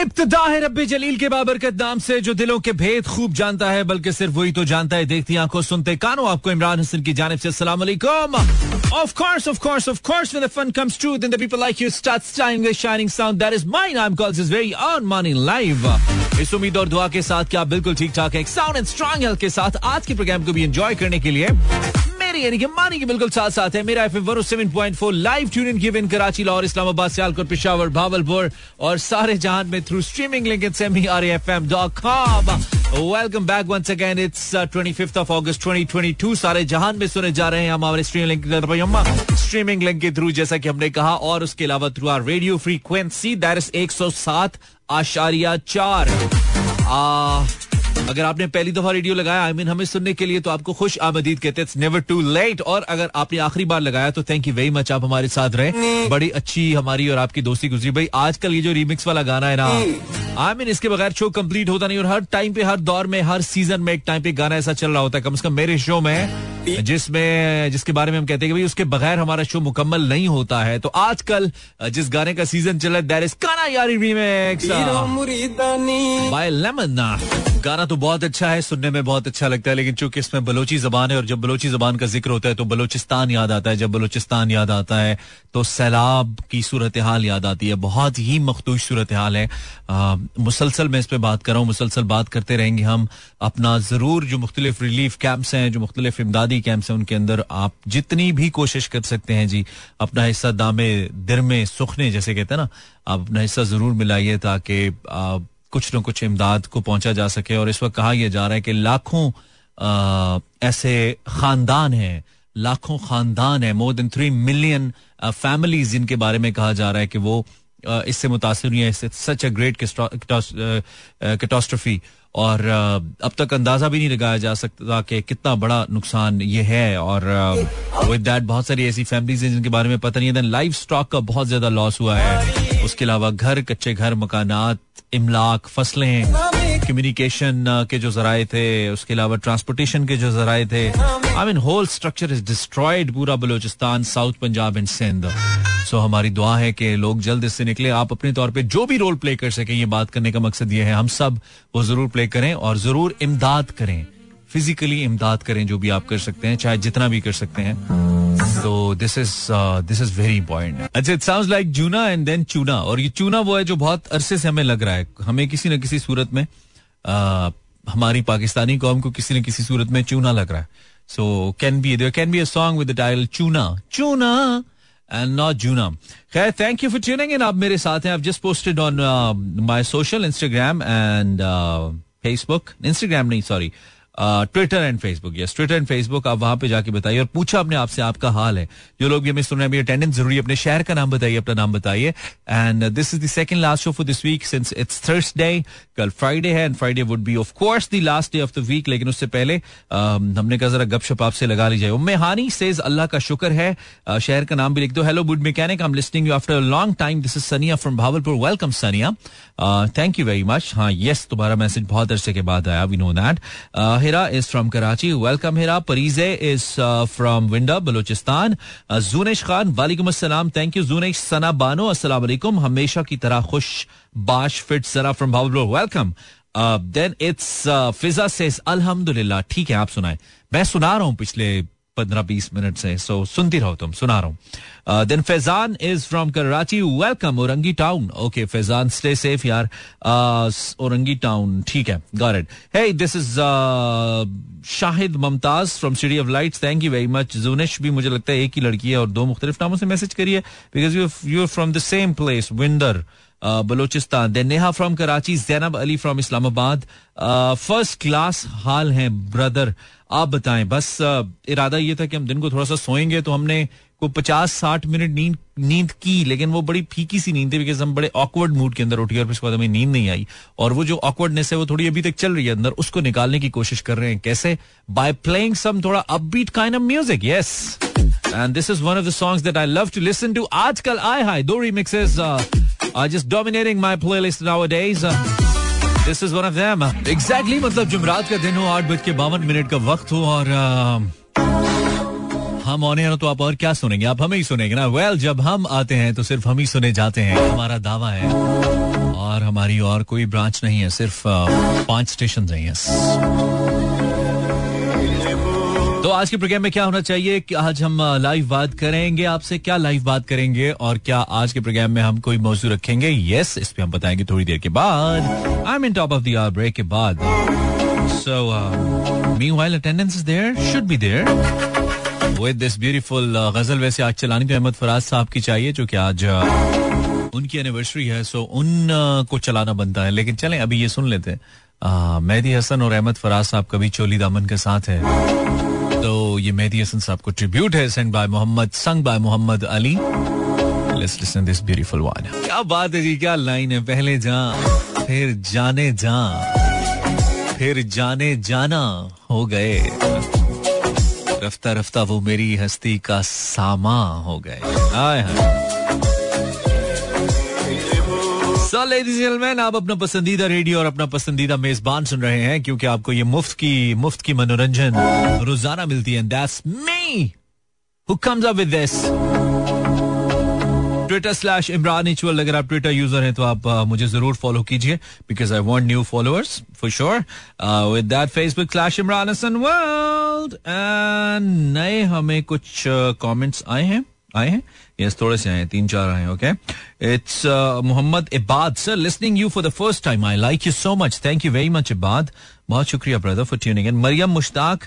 इब्तदा है रब्बे जलील के बाबरकत नाम से, जो दिलों के भेद खूब जानता है, बल्कि सिर्फ़ वही तो जानता है। देखती आँखों, सुनते कानों, आपको इमरान हसन की जानब से. इस उम्मीद और दुआ के साथ क्या बिल्कुल ठीक ठाक है। साउंड एंड स्ट्रॉन्ग हेल्थ के साथ आज के प्रोग्राम को भी एंजॉय करने के लिए मेरी यानी कि मानी बिल्कुल साथ साथ है। मेरा live tune in given Karachi, Lahore, Islamabad, Sialkot, Peshawar, Bahawalpur और सारे में through streaming link com welcome back once again it's twenty fifth of सारे जहान में सुने जा रहे हैं हमारे स्ट्रीम लिंक स्ट्रीमिंग लिंक के थ्रू जैसा कि हमने कहा और उसके अलावा through our radio frequency is एक सौ सात आशारिया चार। अगर आपने पहली दफ़ा रेडियो लगाया आई I मीन mean, हमें सुनने के लिए तो आपको खुश आमदीद कहते हैं नेवर टू लेट और अगर आपने आखिरी बार लगाया तो थैंक यू वेरी मच आप हमारे साथ रहे। बड़ी अच्छी हमारी और आपकी दोस्ती गुजरी। भाई आजकल ये जो रिमिक्स वाला गाना है ना आई मीन इसके बगैर शो कंप्लीट होता नहीं और हर टाइम पे हर दौर में हर सीज़न में एक टाइम पे गाना ऐसा चल रहा होता है। कम से कम मेरे शो में जिसमें जिसके बारे में हम कहते हैं कि भाई उसके बगैर हमारा शो मुकम्मल नहीं होता है। तो आजकल जिस गाने का सीज़न चल रहा है दैट इज़ काना यारी रीमेक्स बाय लेमन गाना तो बहुत अच्छा है, सुनने में बहुत अच्छा लगता है, लेकिन चूँकि इसमें बलोची जबान है और जब बलोची जबान का ज़िक्र होता है तो बलोचिस्तान याद आता है, जब बलोचिस्तान याद आता है तो सैलाब की सूरत हाल याद आती है। बहुत ही मखदूश सूरत हाल है मुसलसल मैं इस पर बात कर रहा हूँ, मुसलसल बात करते रहेंगे हम। अपना ज़रूर जो मुख्तलिफ़ रिलीफ कैंप्स हैं, जो मुख्तलिफ़ इमदादी कैंप्स हैं, उनके अंदर आप जितनी भी कोशिश कर सकते हैं जी, अपना हिस्सा दामे दिर में सुखने जैसे कहते हैं ना, आप अपना हिस्सा ज़रूर मिलाइए ताकि कुछ न कुछ इमदाद को पहुँचा जा सके और इस वक्त कहा यह जा रहा है कि लाखों ऐसे खानदान हैं, लाखों खानदान हैं more than three million families जिनके बारे में कहा जा रहा है कि वो इससे मुतासर हुई है सच अ ग्रेट कैटोस्ट्रफी और अब तक अंदाज़ा भी नहीं लगाया जा सकता कि कितना बड़ा नुकसान ये है और विद दैट बहुत सारी ऐसी फैमिलीज़ हैं जिनके बारे में पता नहीं है। लाइफ स्टॉक का बहुत ज़्यादा लॉस हुआ है। उसके अलावा घर, कच्चे घर, मकानात, इमलाक, फ़सलें कम्युनिकेशन के जो जराए थे, उसके अलावा ट्रांसपोर्टेशन के जो जराए थे। I mean whole structure is destroyed पूरा Balochistan south Punjab and Sindh so हमारी दुआ है कि लोग जल्द इससे निकले। आप अपने तौर पे जो भी रोल प्ले कर सकें ये बात करने का मकसद ये है हम सब वो ज़रूर प्ले करें और ज़रूर इमदाद करें। फिजिकली इमदाद करें जो भी आप कर सकते हैं चाहे जितना भी कर सकते हैं। तो this is this is very important अच्छा इट साउंड लाइक जूना एंड देन चूना और ये चूना वो है जो बहुत अरसे से हमें लग रहा है। हमें किसी न किसी सूरत में uh, हमारी पाकिस्तानी कौम को किसी न किसी सूरत में चूना लग रहा है। So can be there can be a song with the title चूना चूना एंड नॉट जूना खैर thank you for tuning in आप मेरे साथ हैं आप just posted on my social Instagram and Facebook Instagram नहीं sorry Twitter and Facebook yes Twitter and Facebook आप वहाँ पे जाके बताइए और पूछा अपने आपसे आपका हाल है। जो लोग भी हमें सुन रहे हैं अटेंडेंस ज़रूरी अपने शहर का नाम बताइए अपना नाम बताइए। And this is the second last show for this week since it's Thursday कल फ्राइडे है and Friday would be of course the last day of the week लेकिन उससे पहले uh, हमने कहा जरा गपशप आपसे लगा ली जाए। उम्मे हानी सेज अल्लाह का शुक्र है। uh, शहर का नाम भी लिख दो। Hello good mechanic I am listening you after a long time this is Sania from Bahawalpur welcome Sania thank you very much हाँ यस तुम्हारा मैसेज बहुत अरसे के बाद आया we know that Hira is from Karachi welcome Hira Parizay is from Winder Balochistan Junesh Khan वालेकुम अस्सलाम thank you Junesh Sana Bano अस्सलाम वालेकुम हमेशा की तरह खुश बाश fit Sara from Bahawalpur welcome then it's Fiza says अल्हम्दुलिल्लाह ठीक है, आप सुनाए। मैं सुना रहा हूँ पिछले पंद्रह बीस मिनट से। सो सुनती रहो तुम, सुना रहा हूँ। Then Faizan is from Karachi welcome Orangi town okay Faizan stay safe यार औरंगी टाउन ठीक है got hey this is Shahid Mumtaz from city of lights thank you very much Junish भी मुझे लगता है एक ही लड़की है और दो मुख्तलिफ़ नामों से मैसेज करिए because you you from the same place Winder Balochistan. Then Neha from Karachi Zainab Ali from Islamabad. First class हाल है ब्रदर आप बताएँ, बस इरादा ये था कि हम दिन को थोड़ा सा सोएँगे तो हमने को पचास साठ मिनट नींद नींद की, लेकिन वो बड़ी फीकी सी नींद थी बिकॉज़ हम बड़े ऑकवर्ड मूड के अंदर उठ और उसके बाद हमें नींद नहीं आई। और वो जो ऑकवर्डनेस है, वो थोड़ी अभी तक चल रही है अंदर, उसको निकालने की कोशिश कर रहे हैं। कैसे? बाय प्लेइंग सम थोड़ा upbeat kind of music yes and this is one of the songs that I love to listen to आजकल आए हाय, दो remixes are just dominating my playlist nowadays this is one of them exactly मतलब जुमरात का दिन हो आठ बज के बावन मिनट का वक्त हो और हम ऑन एयर तो आप और क्या सुनेंगे? आप हमें ही सुनेंगे ना। वेल well, जब हम आते हैं तो सिर्फ़ हम ही सुने जाते हैं। हमारा दावा है और हमारी और कोई ब्रांच नहीं है सिर्फ़ पाँच स्टेशन हैं यस तो आज के प्रोग्राम में क्या होना चाहिए? कि आज हम लाइव बात करेंगे। आपसे क्या लाइव बात करेंगे? और क्या आज के प्रोग्राम में हम कोई मौजूद रखेंगे? यस इस पे हम बताएँगे थोड़ी देर के बाद। I am in top of the break के बाद। So me while attendance there should be there with this beautiful ghazal वैसे आज चलानी तो अहमद फराज साहब की चाहिए जो कि आज uh, उनकी एनिवर्सरी है। सो उन uh, को चलाना बनता है। लेकिन चलें अभी ये सुन लेते हैं। Uh, मेहदी हसन और अहमद फराज साहब कभी चोली दामन के साथ है। ये मेहदी हसन साहब को ट्रिब्यूट है send by Mohammad sung by Mohammad Ali let's listen this beautiful one क्या बात है जी, क्या लाइन है? पहले जा फिर जाने जा फिर जाने जाना हो गए। रफ्ता रफ्ता वो मेरी हस्ती का सामा हो गए। हाय हाय। आप अपना पसंदीदा रेडियो और अपना पसंदीदा मेजबान सुन रहे हैं क्योंकि आपको ये मुफ़्त की मुफ़्त की मनोरंजन रोज़ाना मिलती है। That's me who comes up with this Twitter slash Imran इचवल अगर आप ट्विटर यूज़र हैं तो आप uh, मुझे ज़रूर फॉलो कीजिए because I want new followers for sure with that Facebook slash Imran Hasan world and नए हमें कुछ कमेंट्स uh, आए हैं। आए हैं? यस थोड़े से आए हैं, तीन चार आए okay it's Mohammad Ibad sir listening you for the first time I like you so much thank you very much Ibad बहुत शुक्रिया brother for tuning in Maryam Mushtaq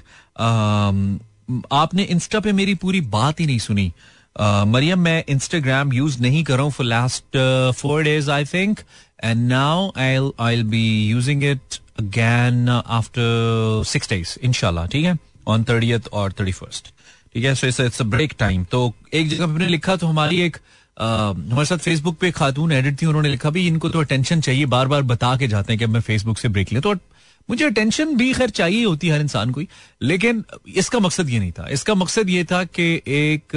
आपने इंस्टा पे मेरी पूरी बात ही नहीं सुनी। मरियम, मैं इंस्टाग्राम यूज़ नहीं कर रहा हूँ for last four days I think and now I I be using it again after six days इनशाला ठीक है? ऑन थर्टियथ और थर्टी फ़र्स्ट ब्रेक टाइम तो एक जगह पे लिखा तो हमारी एक हमारे साथ फेसबुक पे खातून एडिट थी, उन्होंने लिखा भी इनको तो अटेंशन चाहिए बार बार बता के जाते हैं कि मैं फेसबुक से ब्रेक लिया। तो मुझे अटेंशन भी खैर चाहिए होती है हर इंसान को लेकिन इसका मकसद ये नहीं था। इसका मकसद ये था कि एक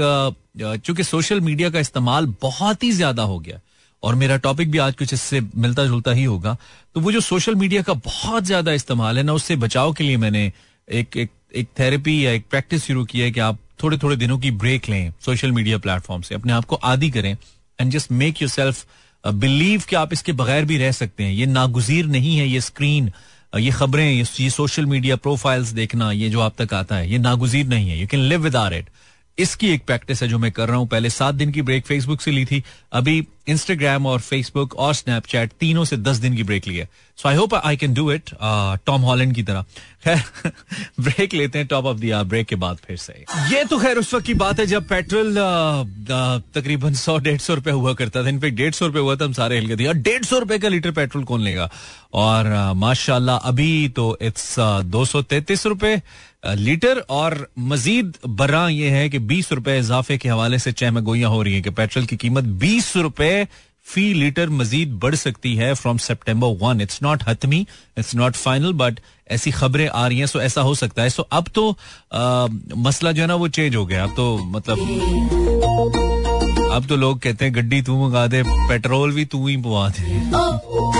चूँकि सोशल मीडिया का इस्तेमाल बहुत ही ज़्यादा हो गया, और मेरा टॉपिक भी आज कुछ इससे मिलता जुलता ही होगा तो वो जो सोशल मीडिया का बहुत ज़्यादा इस्तेमाल है, ना उससे बचाव के लिए मैंने एक एक एक थेरेपी या एक प्रैक्टिस शुरू की है कि आप थोड़े थोड़े दिनों की ब्रेक लें सोशल मीडिया प्लेटफॉर्म से अपने आप को आदि करें and just make yourself believe कि आप इसके बगैर भी रह सकते हैं। ये नागुजीर नहीं है ये स्क्रीन uh, ये खबरें ये, ये सोशल मीडिया प्रोफाइल्स देखना ये जो आप तक आता है ये नागुजीर नहीं है। You can live with or it इसकी एक प्रैक्टिस है जो मैं कर रहा हूँ। पहले सात दिन की ब्रेक फेसबुक से ली थी। अभी इंस्टाग्राम और फेसबुक और स्नैपचैट तीनों से दस दिन की ब्रेक ली है। So I hope I can do it Tom Holland की तरह। ब्रेक लेते हैं टॉप ऑफ़ दिया ब्रेक के बाद फिर से। ये तो खैर उस वक्त की बात है जब पेट्रोल uh, uh, तकरीबन सौ डेढ़ सौ रुपए हुआ करता था। इनफेक्ट डेढ़ सौ रुपए हुआ था हम सारे हिल गए थे। डेढ़ सौ रुपए का लीटर पेट्रोल कौन लेगा? और uh, माशाल्लाह अभी तो इट्स दो सौ तैतीस रुपए। लीटर और मजीद बरा ये है कि बीस रुपए इजाफे के हवाले से चहम गोइयाँ हो रही है कि पेट्रोल की कीमत बीस रुपए फ़ी लीटर मजीद बढ़ सकती है from September one it's not हतमी it's not final but ऐसी खबरें आ रही हैं सो ऐसा हो सकता है। सो अब तो आ, मसला जो है ना वो चेंज हो गया। अब तो मतलब अब तो लोग कहते हैं गड्डी तू मंगा दे पेट्रोल भी तू ही पवा दे।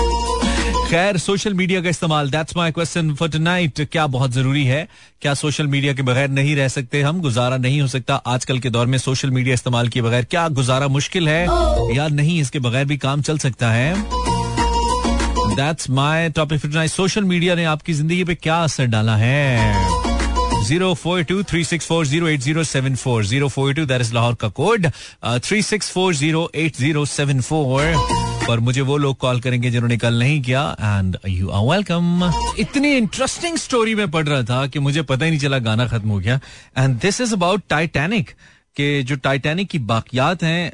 खैर सोशल मीडिया का इस्तेमाल that's my question for tonight क्या बहुत ज़रूरी है? क्या सोशल मीडिया के बगैर नहीं रह सकते हम? गुजारा नहीं हो सकता आजकल के दौर में सोशल मीडिया इस्तेमाल किए बगैर। क्या गुजारा मुश्किल है? या नहीं, इसके बगैर भी काम चल सकता है? That's my topic social media ने आपकी ज़िंदगी पे क्या असर डाला है? Zero four two three six four zero eight zero seven four zero four two that is Lahore का code three six four zero eight zero seven four पर मुझे वो लोग कॉल करेंगे जिन्होंने कल नहीं किया एंड यू आर वेलकम इतनी इंटरेस्टिंग स्टोरी में पढ़ रहा था कि मुझे पता ही नहीं चला गाना खत्म हो गया। And this is about Titanic के जो टाइटैनिक की बाकियात हैं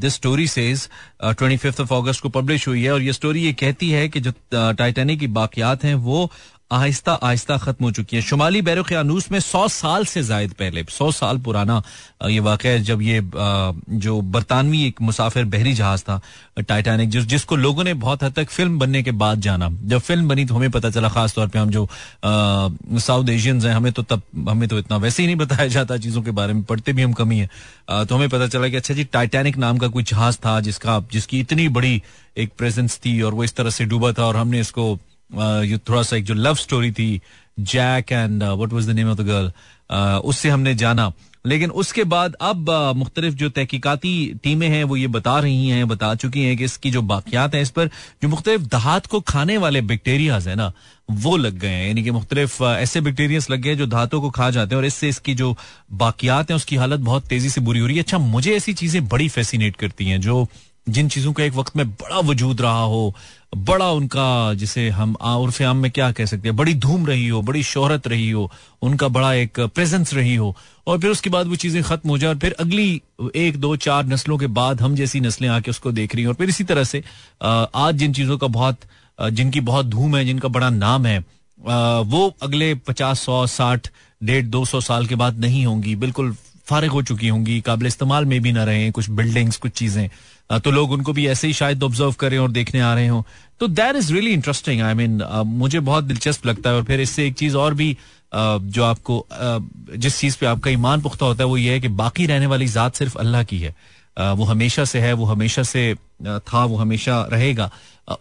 this story says twenty fifth of August को पब्लिश हुई है और ये स्टोरी ये कहती है कि जो टाइटैनिक uh, की बाकियात हैं वो आहिस्ता आहिस्ता खत्म हो चुकी है शुमाली बैरखानूस में सौ साल से जायद पहले सौ साल पुराना ये वाक़ जब ये जो बरतानवी एक मुसाफिर बहरी जहाज़ था टाइटैनिक जिस जिसको लोगों ने बहुत हद तक फ़िल्म बनने के बाद जाना जब फ़िल्म बनी तो हमें पता चला खास तौर पे हम जो साउथ एशियंस हैं हमें तो तब हमें तो इतना वैसे ही नहीं बताया जाता चीज़ों के बारे में पढ़ते भी हम कमी है तो हमें पता चला कि अच्छा जी टाइटैनिक नाम का कोई जहाज़ था जिसका जिसकी इतनी बड़ी एक प्रेजेंस थी और वो इस तरह से डूबा था और हमने इसको ये थोड़ा सा एक जो लव स्टोरी थी Jack and what was the name of the girl उससे हमने जाना। लेकिन उसके बाद अब मुख्तलिफ़ जो तहकीकती टीमें हैं, वो ये बता रही हैं, बता चुकी हैं कि इसकी जो बाकियात हैं इस पर, जो मुख्तलिफ़ दहात को खाने वाले बैक्टीरियाज है ना, वो लग गए हैं। यानी कि मुख्तलिफ़ ऐसे बैक्टीरियस लग गए जो धातों को खा जाते हैं और इससे इसकी जो बाकियात हैं, उसकी हालत बहुत तेज़ी से बुरी हो रही है। अच्छा मुझे ऐसी चीज़ें बड़ी फैसिनेट करती हैं, जो जिन चीज़ों का एक वक्त में बड़ा वजूद रहा हो बड़ा उनका, जिसे हम उर्फ़ आम में क्या कह सकते हैं, बड़ी धूम रही हो, बड़ी शोहरत रही हो, उनका बड़ा एक प्रेजेंस रही हो, और फिर उसके बाद वो चीज़ें खत्म हो जाए, और फिर अगली एक, दो, चार नस्लों के बाद हम जैसी नस्लें आके उसको देख रही हैं, और फिर इसी तरह से आज जिन चीज़ों का बहुत जिनकी बहुत धूम है, जिनका बड़ा नाम है वो अगले पचास, सौ, साठ, डेढ़, दो सौ साल के बाद नहीं होंगी, बिल्कुल फारिग हो चुकी होंगी, काबिल इस्तेमाल में भी ना रहे, कुछ बिल्डिंग्स कुछ चीज़ें तो लोग उनको भी ऐसे ही शायद ऑब्ज़र्व करें और देखने आ रहे हो। तो that is really interesting I mean मुझे बहुत दिलचस्प लगता है और फिर इससे एक चीज़ और भी जो आपको जिस चीज़ पे आपका ईमान पुख्ता होता है वो ये है कि बाकी रहने वाली जात सिर्फ़ अल्लाह की है। वो हमेशा से है, वो हमेशा से था, वो हमेशा रहेगा।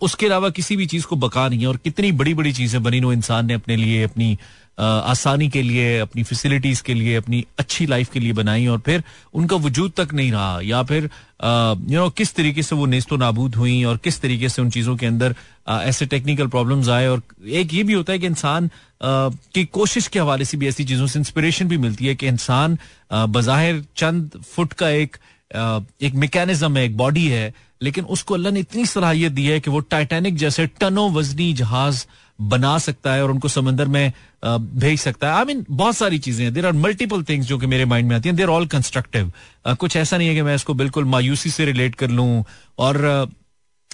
उसके अलावा किसी भी चीज़ को बका नहीं है और कितनी बड़ी बड़ी चीज़ें बनी नो इंसान ने अपने लिए, अपनी आसानी के लिए, अपनी फैसिलिटीज़ के लिए, अपनी अच्छी लाइफ के लिए बनाई और फिर उनका वजूद तक नहीं रहा। या फिर यू नो किस तरीके से वो नेस्तो नाबूद हुई और किस तरीके से उन चीज़ों के अंदर ऐसे टेक्निकल प्रॉब्लम्स आए और एक ये भी होता है कि इंसान की कोशिश के हवाले से भी ऐसी चीज़ों से इंस्पिरेशन भी मिलती है कि इंसान बाहिर चंद फुट का एक एक मैकेनिज्म है, एक बॉडी है, लेकिन उसको अल्लाह ने इतनी सलाहियत दी है कि वो टाइटैनिक जैसे टनो वजनी जहाज़ बना सकता है और उनको समंदर में भेज सकता है। आई I मीन mean, बहुत सारी चीज़ें हैं। देर आर मल्टीपल थिंग्स जो कि मेरे माइंड में आती हैं। देर ऑल कंस्ट्रक्टिव कुछ ऐसा नहीं है कि मैं इसको बिल्कुल मायूसी से रिलेट कर लूँ और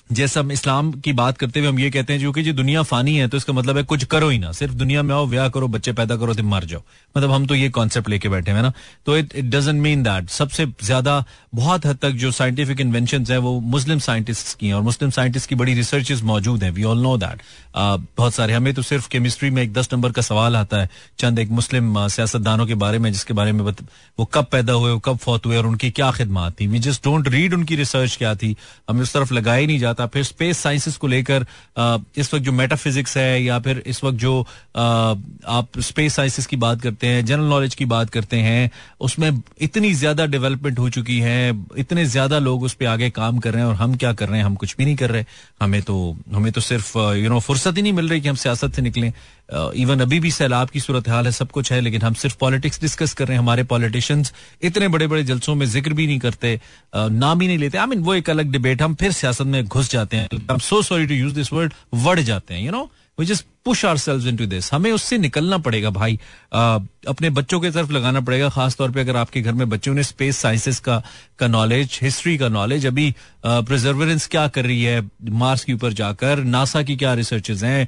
जैसे हम इस्लाम की बात करते हुए हम ये कहते हैं क्योंकि जो दुनिया फानी है तो इसका मतलब है कुछ करो ही ना। सिर्फ़ दुनिया में आओ व्याह करो, बच्चे पैदा करो तो मर जाओ। मतलब हम तो ये कॉन्सेप्ट लेके बैठे हैं ना? तो it it doesn't mean that सबसे ज़्यादा बहुत हद तक जो साइंटिफिक इन्वेंशन है, वो मुस्लिम साइंटिस्ट की हैं, और मुस्लिम साइंटिस्ट की बड़ी रिसर्च मौजूद है। वी ऑल नो दैट बहुत सारे, हमें तो सिर्फ़ केमिस्ट्री में एक दस नंबर का सवाल आता है, चंद एक मुस्लिम सियासतदानों के बारे में, जिसके बारे में वो कब पैदा हुए कब फौत हुए, और उनकी क्या खिदमात थी। वी जस्ट डोंट रीड उनकी रिसर्च क्या थी। हमें उस तरफ़ लगाया नहीं जाता। फिर स्पेस साइंसेस को लेकर इस वक्त जो मेटाफिजिक्स है या फिर इस वक्त जो आप स्पेस साइंसेस की बात करते हैं जनरल नॉलेज की बात करते हैं, उसमें इतनी ज़्यादा डेवलपमेंट हो चुकी है, इतने ज़्यादा लोग उस पर आगे काम कर रहे हैं और हम क्या कर रहे हैं, हम कुछ भी नहीं कर रहे। हमें तो हमें तो सिर्फ़ यू नो फुर्सत ही नहीं मिल रही कि हम सियासत से निकलें। इवन अभी भी सैलाब की सूरत हाल है, सब कुछ है, लेकिन हम सिर्फ़ पॉलिटिक्स डिस्कस कर रहे हैं, हमारे पॉलिटिशियंस इतने बड़े बड़े जलसों में ज़िक्र भी नहीं करते नाम ही नहीं लेते। आई मीन वो एक अलग डिबेट हम फिर सियासत में घुस जाते हैं। I am so sorry to use this word word जाते हैं you know we just push ourselves into this हमें उससे निकलना पड़ेगा भाई। आ, अपने बच्चों के तरफ़ लगाना पड़ेगा खासतौर पर अगर आपके घर में बच्चों ने स्पेस साइंसेस का का नॉलेज हिस्ट्री का नॉलेज अभी प्रिजर्वेंस क्या कर रही है? मार्स के ऊपर जाकर नासा की क्या रिसर्चेज हैं?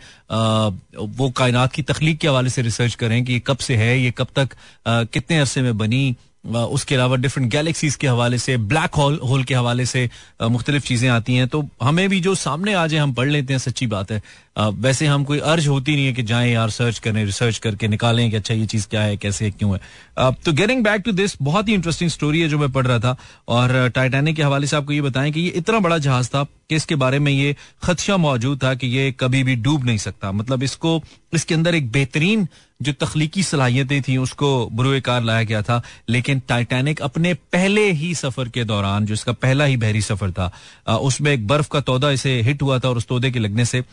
वो कायनात की तखलीक के हवाले से रिसर्च करें कि कब से है ये कब तक आ, कितने अरसे में बनी। उसके अलावा डिफरेंट गैलेक्सीज के हवाले से ब्लैक होल होल के हवाले से मुख्तलिफ़ चीज़ें आती हैं। तो हमें भी जो सामने आ जाए हम पढ़ लेते हैं सच्ची बात है। वैसे हम कोई अर्ज़ होती नहीं है कि जाएँ यार सर्च करें रिसर्च करके निकालें कि अच्छा ये चीज़ क्या है, कैसे है क्यों है। तो गेटिंग बैक टू दिस बहुत ही इंटरेस्टिंग स्टोरी है जो मैं पढ़ रहा था और टाइटैनिक के हवाले से आपको ये बताएँ कि ये इतना बड़ा जहाज़ था कि इसके बारे में ये खदशा मौजूद था कि ये कभी भी डूब नहीं सकता। मतलब इसको, इसके अंदर एक बेहतरीन जो तख्लीकी सलाहियतें थी, उसको बुरुकार लाया गया था। लेकिन टाइटैनिक अपने पहले ही सफ़र के दौरान, जो इसका पहला ही बहरी सफ़र था उसमें एक बर्फ़ का तोदा इसे हिट हुआ था और उस तोदे के लगने से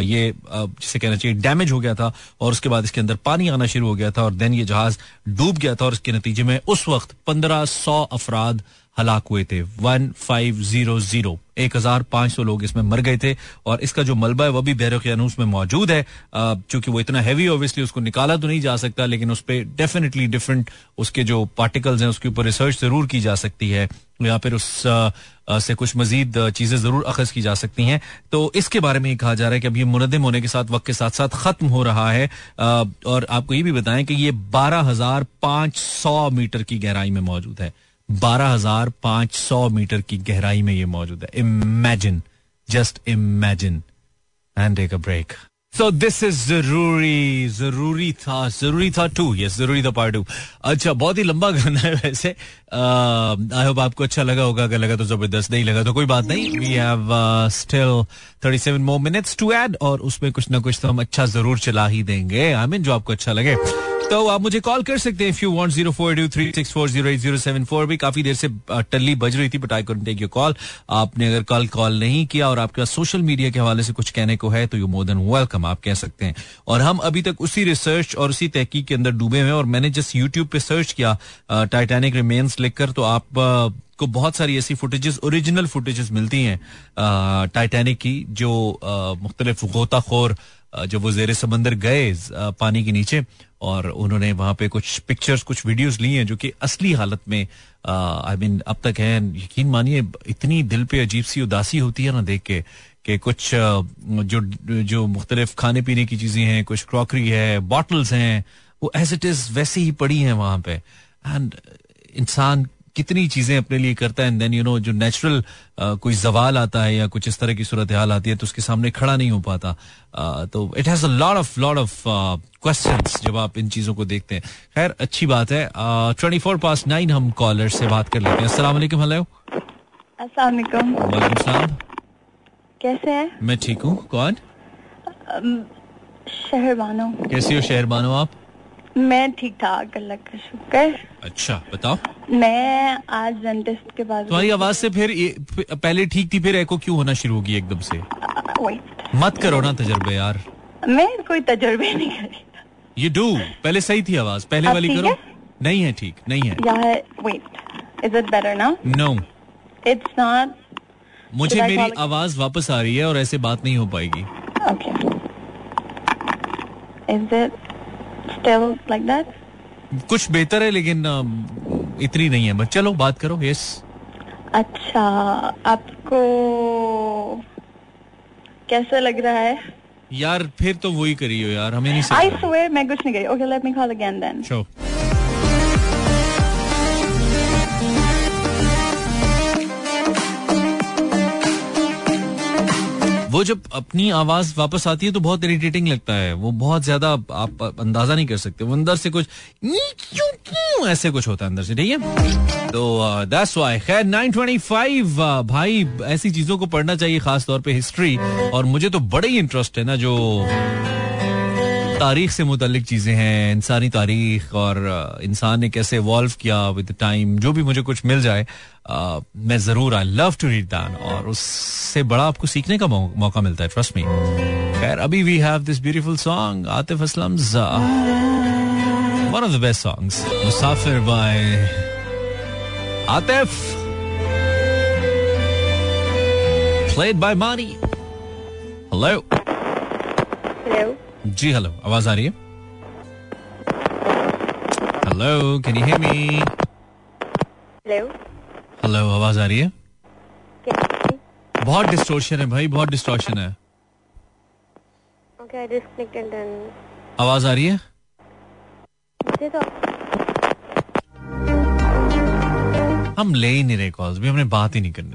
ये जिसे कहना चाहिए, डैमेज हो गया था और उसके बाद इसके अंदर पानी आना शुरू हो गया था और देन ये जहाज़ डूब गया था और इसके नतीजे में उस वक्त पंद्रह सौ अफराद हलाक हुए थे। One five zero zero. एक हज़ार पाँच सौ लोग इसमें मर गए थे और इसका जो मलबा है वह भी बहरखियानूस में मौजूद है। चूँकि वो इतना हैवी ऑब्वियसली उसको निकाला तो नहीं जा सकता, लेकिन उस पर डेफिनेटली डिफरेंट उसके जो पार्टिकल्स हैं, उसके ऊपर रिसर्च ज़रूर की जा सकती है। या फिर उस से कुछ मजीद चीज़ें ज़रूर अखज की जा सकती हैं। तो इसके बारे में कहा जा रहा है कि अब ये मुनदम होने के साथ, वक्त के साथ साथ खत्म हो रहा है। और आपको ये भी बताएँ कि ये बारह हज़ार पाँच सौ मीटर की गहराई में मौजूद है। बारह हज़ार पाँच सौ मीटर की गहराई में ये मौजूद है। Imagine just imagine and take a break so this is ज़रूरी ज़रूरी था ज़रूरी था टू यस ज़रूरी था पार्ट टू अच्छा बहुत ही लंबा गाना है वैसे। आई होप आपको अच्छा लगा होगा। अगर लगा तो ज़बरदस्त, नहीं लगा तो कोई बात नहीं। We have still thirty seven more minutes to add और उसमें कुछ ना कुछ तो हम अच्छा ज़रूर चला ही देंगे। आई मीन जो आपको अच्छा लगे। तो आप मुझे कॉल कर सकते हैं इफ़ यू वांट भी। काफ़ी देर से टल्ली बज रही थी but I take your call आपने अगर कल कॉल नहीं किया और आपके सोशल मीडिया के हवाले से कुछ कहने को है तो यू मोर देन वेलकम आप कह सकते हैं। और हम अभी तक उसी रिसर्च और उसी तहकीक के अंदर डूबे हुए और मैंने जस्ट यूट्यूब पे सर्च किया टाइटैनिक रिमेन्स लिखकर तो आप को बहुत सारी ऐसी फुटेजेस ओरिजिनल फुटेजेस मिलती हैं टाइटैनिक की, जो मुख्तलिफ़ गोताखोर जब वो जेर समंदर गए पानी के नीचे और उन्होंने वहाँ पे कुछ पिक्चर्स कुछ वीडियोस ली हैं जो कि असली हालत में आई मीन अब तक है। यकीन मानिए, इतनी दिल पे अजीब सी उदासी होती है ना देख के, कि कुछ जो जो मुख्तलिफ़ खाने पीने की चीज़ें हैं, कुछ क्रॉकरी है बॉटल्स हैं, वो एज इट इज़ वैसे ही पड़ी हैं वहाँ पे। एंड इंसान कितनी चीज़ें अपने लिए करता है एंड देन यू नो जो नेचुरल कोई जवाल आता है या कुछ इस तरह की सूरत हाल आती है तो उसके सामने खड़ा नहीं हो पाता। तो it has a lot of lot of questions जब आप इन चीज़ों को देखते हैं। खैर अच्छी बात है। ट्वेंटी फोर पास नाइन हम कॉलर से बात कर लेते हैं। अस्सलाम वालेकुम हेलो वालेकुम कैसे हैं? मैं ठीक हूँ। कौन? शहर बानो कैसी हो शहर बानो आप? मैं ठीक ठाक अल्लाह का शुक्र। अच्छा बताओ। मैं आज डेंटिस्ट के पास तुम्हारी आवाज़ से फिर पहले ठीक थी फिर एको क्यों होना शुरू होगी एकदम से? मत करो ना तजर्बे यार। मैं कोई तजर्बे नहीं करी ये डू पहले सही थी आवाज़। पहले वाली करो। नहीं है ठीक नहीं है। Wait is it better now no it's not मुझे मेरी आवाज़ वापस आ रही है और ऐसे बात नहीं हो पाएगी। Okay is it still like that कुछ बेहतर है लेकिन इतनी नहीं है। बस चलो बात करो। यस अच्छा आपको कैसा लग रहा है? यार फिर तो वही करी हो यार हमें नहीं आई स्वेयर मैं कुछ नहीं करी। Okay let me call again then show वो जब अपनी आवाज़ वापस आती है तो बहुत इरिटेटिंग लगता है। वो बहुत ज़्यादा आप अंदाज़ा नहीं कर सकते। वो अंदर से कुछ क्यों क्यों ऐसे कुछ होता है अंदर से, ठीक है? तो दैट्स व्हाई खैर 925 भाई, ऐसी चीज़ों को पढ़ना चाहिए खास तौर पे हिस्ट्री और मुझे तो बड़े ही इंटरेस्ट है ना जो तारीख से मुतलिक चीज़ें हैं इंसानी तारीख और इंसान ने कैसे इवॉल्व किया विद टाइम जो भी मुझे कुछ मिल जाए आ, मैं ज़रूर I love to read that और उससे बड़ा आपको सीखने का मौका मिलता है ट्रस्ट मी खैर अभी we have this beautiful song Atif Aslam one of the best songs Musafir by Atif played by Mani. Hello. Hello. जी हेलो आवाज़ आ रही है? Hello can you hear me hello hello आवाज़ आ रही है? बहुत डिस्टोर्शन है भाई बहुत डिस्टोर्शन है. आवाज़ आ रही है? तो हम ले ही नहीं रहे कॉल्स भी हमने बात ही नहीं करनी।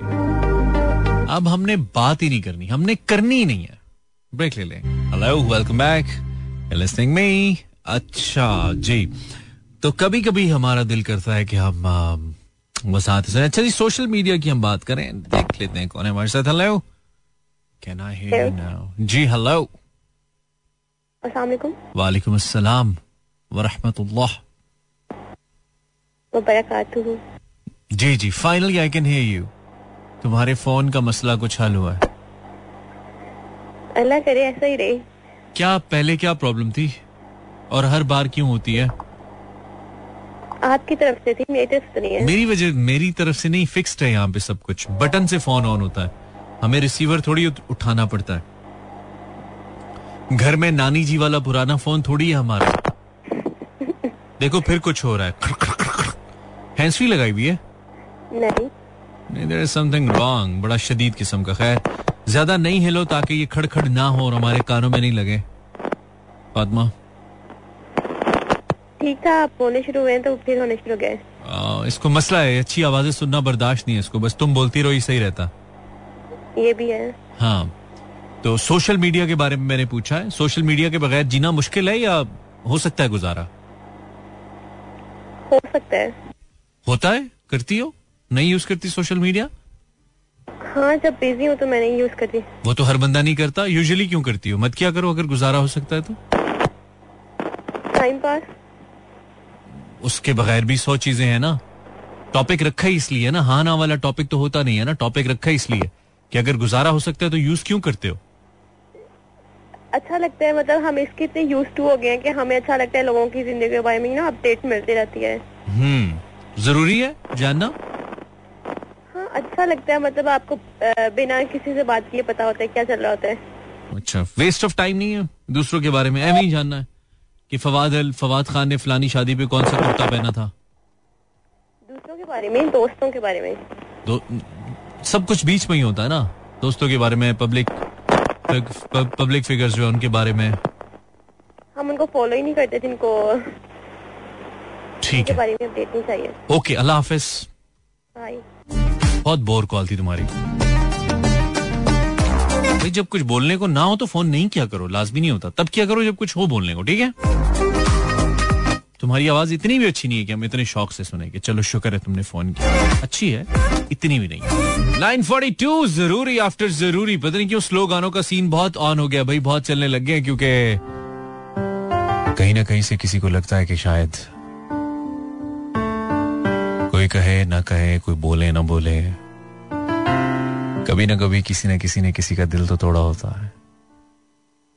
अब हमने बात ही नहीं करनी हमने करनी ही नहीं है। ब्रेक ले लें। Hello welcome back listening me अच्छा जी तो कभी कभी हमारा दिल करता है कि हम वो साथ सुने। अच्छा जी सोशल मीडिया की हम बात करें देख लेते हैं कौन है हमारे साथ। Hello can I hear now ji hello अस्सलाम वालेकुम अस्सलाम व रहमतुल्लाह जी जी finally I can hear you तुम्हारे फ़ोन का मसला कुछ हल हुआ है। अल्लाह करे ऐसा ही रहे। क्या पहले क्या प्रॉब्लम थी? और हर बार क्यों होती है? आपकी तरफ़ से थी मेरी तरफ़ से नहीं है। मेरी वजह मेरी तरफ़ से नहीं फिक्स्ड है यहाँ पे सब कुछ। बटन से फ़ोन ऑन होता है। हमें रिसीवर थोड़ी उठाना पड़ता है। घर में नानी जी वाला पुराना फ़ोन थोड़ी है हमारा। देखो फिर कुछ हो रहा है। हैंड्स फ्री लगाई हुई है? नहीं। नहीं देयर इज़ समथिंग रॉन्ग बड़ा शदीद किस्म का। खैर ज़्यादा नहीं हिलो ताकि ये खड़खड़ ना हो और हमारे कानों में नहीं लगे। फातिमा। ठीक था आप होने शुरू हुए तो फिर होने शुरू गए। इसको मसला है अच्छी आवाज़ें सुनना बर्दाश्त नहीं है इसको बस तुम बोलती रहो ये सही रहता। ये भी है। हाँ तो सोशल मीडिया के बारे में मैंने पूछा है सोशल मीडिया के बगैर जीना मुश्किल है या हो सकता है गुजारा? हो सकता है। होता है? करती हो? नहीं यूज़ करती सोशल मीडिया? हाँ जब बिज़ी हूँ तो मैं नहीं यूज़ करती वो तो हर बंदा नहीं करता यूजुअली क्यों करती हो? मत क्या करो अगर गुजारा हो सकता है तो। टाइम पास उसके बगैर भी सौ चीज़ें हैं ना। टॉपिक रखा ही इसलिए ना। हाँ ना वाला टॉपिक तो होता नहीं है ना। टॉपिक रखा ही इसलिए कि अगर गुजारा हो सकता है तो यूज़ क्यों करते हो? अच्छा लगता है मतलब हम इसके इतने यूज़ टू हो गए हैं कि हमें अच्छा लगता है लोगों की ज़िंदगी के बारे में ना अपडेट मिलती रहती है। हम्म ज़रूरी है जानना। अच्छा लगता है मतलब आपको बिना किसी से बात किए पता होता है क्या चल रहा होता है। अच्छा वेस्ट ऑफ़ टाइम नहीं है? दूसरों के बारे में एवं ही जानना है कि फवाद अल फवाद खान ने फलानी शादी पे कौन सा कुर्ता पहना था? दूसरों के बारे में दोस्तों के बारे में। दो सब कुछ बीच में ही होता है ना? दोस्तों के बारे में पब्लिक पब्लिक फिगर्स जो है उनके बारे में। हम उनको फॉलो ही नहीं करते जिनको ठीक है। बारे में अपडेट नहीं चाहिए। ओके अल्लाह हाफिज। हाय बहुत बोर कॉल थी तुम्हारी। भाई, जब कुछ बोलने को ना हो तो फ़ोन नहीं किया करो लाजमी नहीं होता। तब किया करो जब कुछ हो बोलने को, ठीक है? तुम्हारी आवाज़ इतनी भी अच्छी नहीं है कि हम इतने शौक से सुनेंगे चलो, शुक्र है तुमने फ़ोन किया। अच्छी है, इतनी भी नहीं। लाइन फोर्टी टू ज़रूरी आफ्टर ज़रूरी। पता नहीं क्यों स्लो गानों का सीन बहुत ऑन हो गया, भाई, बहुत चलने लग गए क्योंकि कहीं ना कहीं से किसी को लगता है कि शायद कोई कहे ना कहे कोई बोले ना बोले। कभी ना कभी किसी ना किसी ने किसी का दिल तो तोड़ा होता है।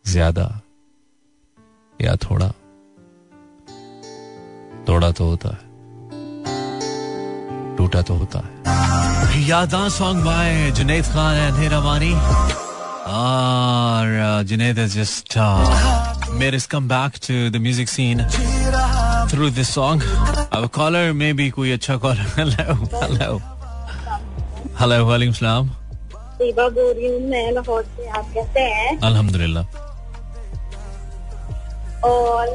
ज़्यादा या थोड़ा। तोड़ा तो होता है। टूटा तो होता है। यादा song by Junaid Khan and हिरामानी और Junaid has just uh, made us come back to the music through this song. Our caller may be कोई अच्छा caller. Hello, hello. Hello, वालेकुम सलाम. बोल रही हूँ मैं लाहौर से आप कैसे हैं अल्हम्दुलिल्लाह. और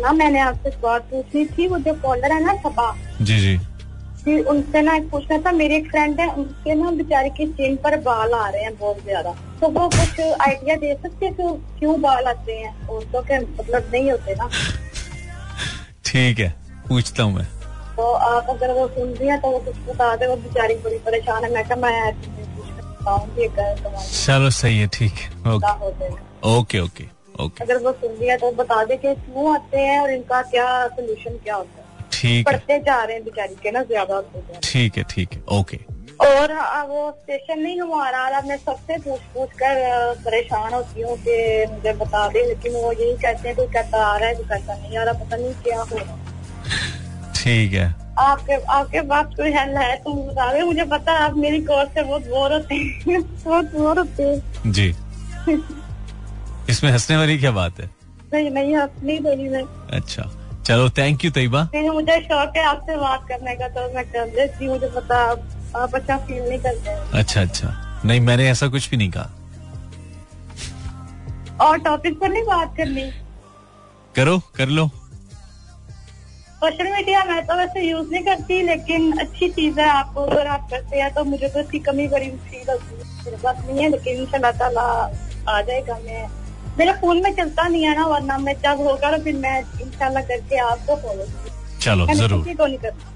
ना मैंने आपसे बात पूछनी थी वो जो कॉलर है ना सबा जी जी. जी उनसे ना एक पूछना था मेरी एक फ्रेंड है उनके ना बेचारे की स्किन पर बाल आ रहे हैं बहुत ज़्यादा तो वो कुछ आइडिया दे सकते हैं कि क्यों बाल आते हैं औरतों के मतलब नहीं होते ना ठीक है पूछता हूँ मैं। तो आप अगर वो सुन रही है तो वो कुछ बता दे वो बेचारी बड़ी परेशान है। मैं कहा मैं चलो सही है ठीक है ओके। ओके ओके अगर वो सुन लिया तो बता दे कि क्यों आते हैं और इनका क्या सोल्यूशन क्या होता है। ठीक पढ़ते जा रहे हैं बेचारी के ना ज़्यादा ठीक है ठीक है ओके। और वो स्टेशन नहीं हुआ रहा मैं सबसे पूछ पूछ कर परेशान होती हूँ कि मुझे बता दे लेकिन वो यही कहते हैं कोई कहता आ रहा है कोई कहता नहीं आ रहा पता नहीं क्या हो रहा ठीक है। आपके आपके पास कोई हल है तुम बता दे मुझे पता है आप मेरी कोर्स से बहुत बोर होते हैं। बहुत बोर होते हैं। जी। इसमें हंसने वाली क्या बात है? नहीं नहीं अपनी बोली मैं अच्छा। चलो थैंक यू तैयबा। मुझे शौक है आपसे बात करने का तो मैं कर लेती हूँ मुझे पता आप, अच्छा फील नहीं करते अच्छा अच्छा। नहीं मैंने ऐसा कुछ भी नहीं कहा। और टॉपिक पर नहीं बात करनी। करो कर लो। सोशल मीडिया मैं तो वैसे यूज़ नहीं करती लेकिन अच्छी चीज़ है आपको अगर आप करते हैं तो मुझे तो इसकी कमी बड़ी फील होती है। मेरे पास नहीं है लेकिन इंशाल्लाह ताला आ जाएगा मैं। मेरे फ़ोन में चलता नहीं है ना वरना मैं जब होगा तो फिर मैं इंशाल्लाह करके आपको फॉलो चलो ज़रूर। को नहीं करना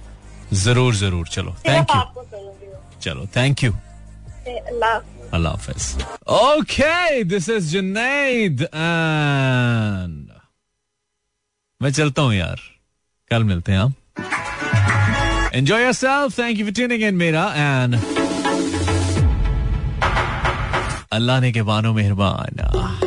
ज़रूर ज़रूर। चलो थैंक यू चलो thank you Allah okay this is Junaid and मैं चलता हूँ यार। कल मिलते हैं आप enjoy yourself thank you for tuning मेरा। एंड अल्लाह ने के बानो मेहरबान।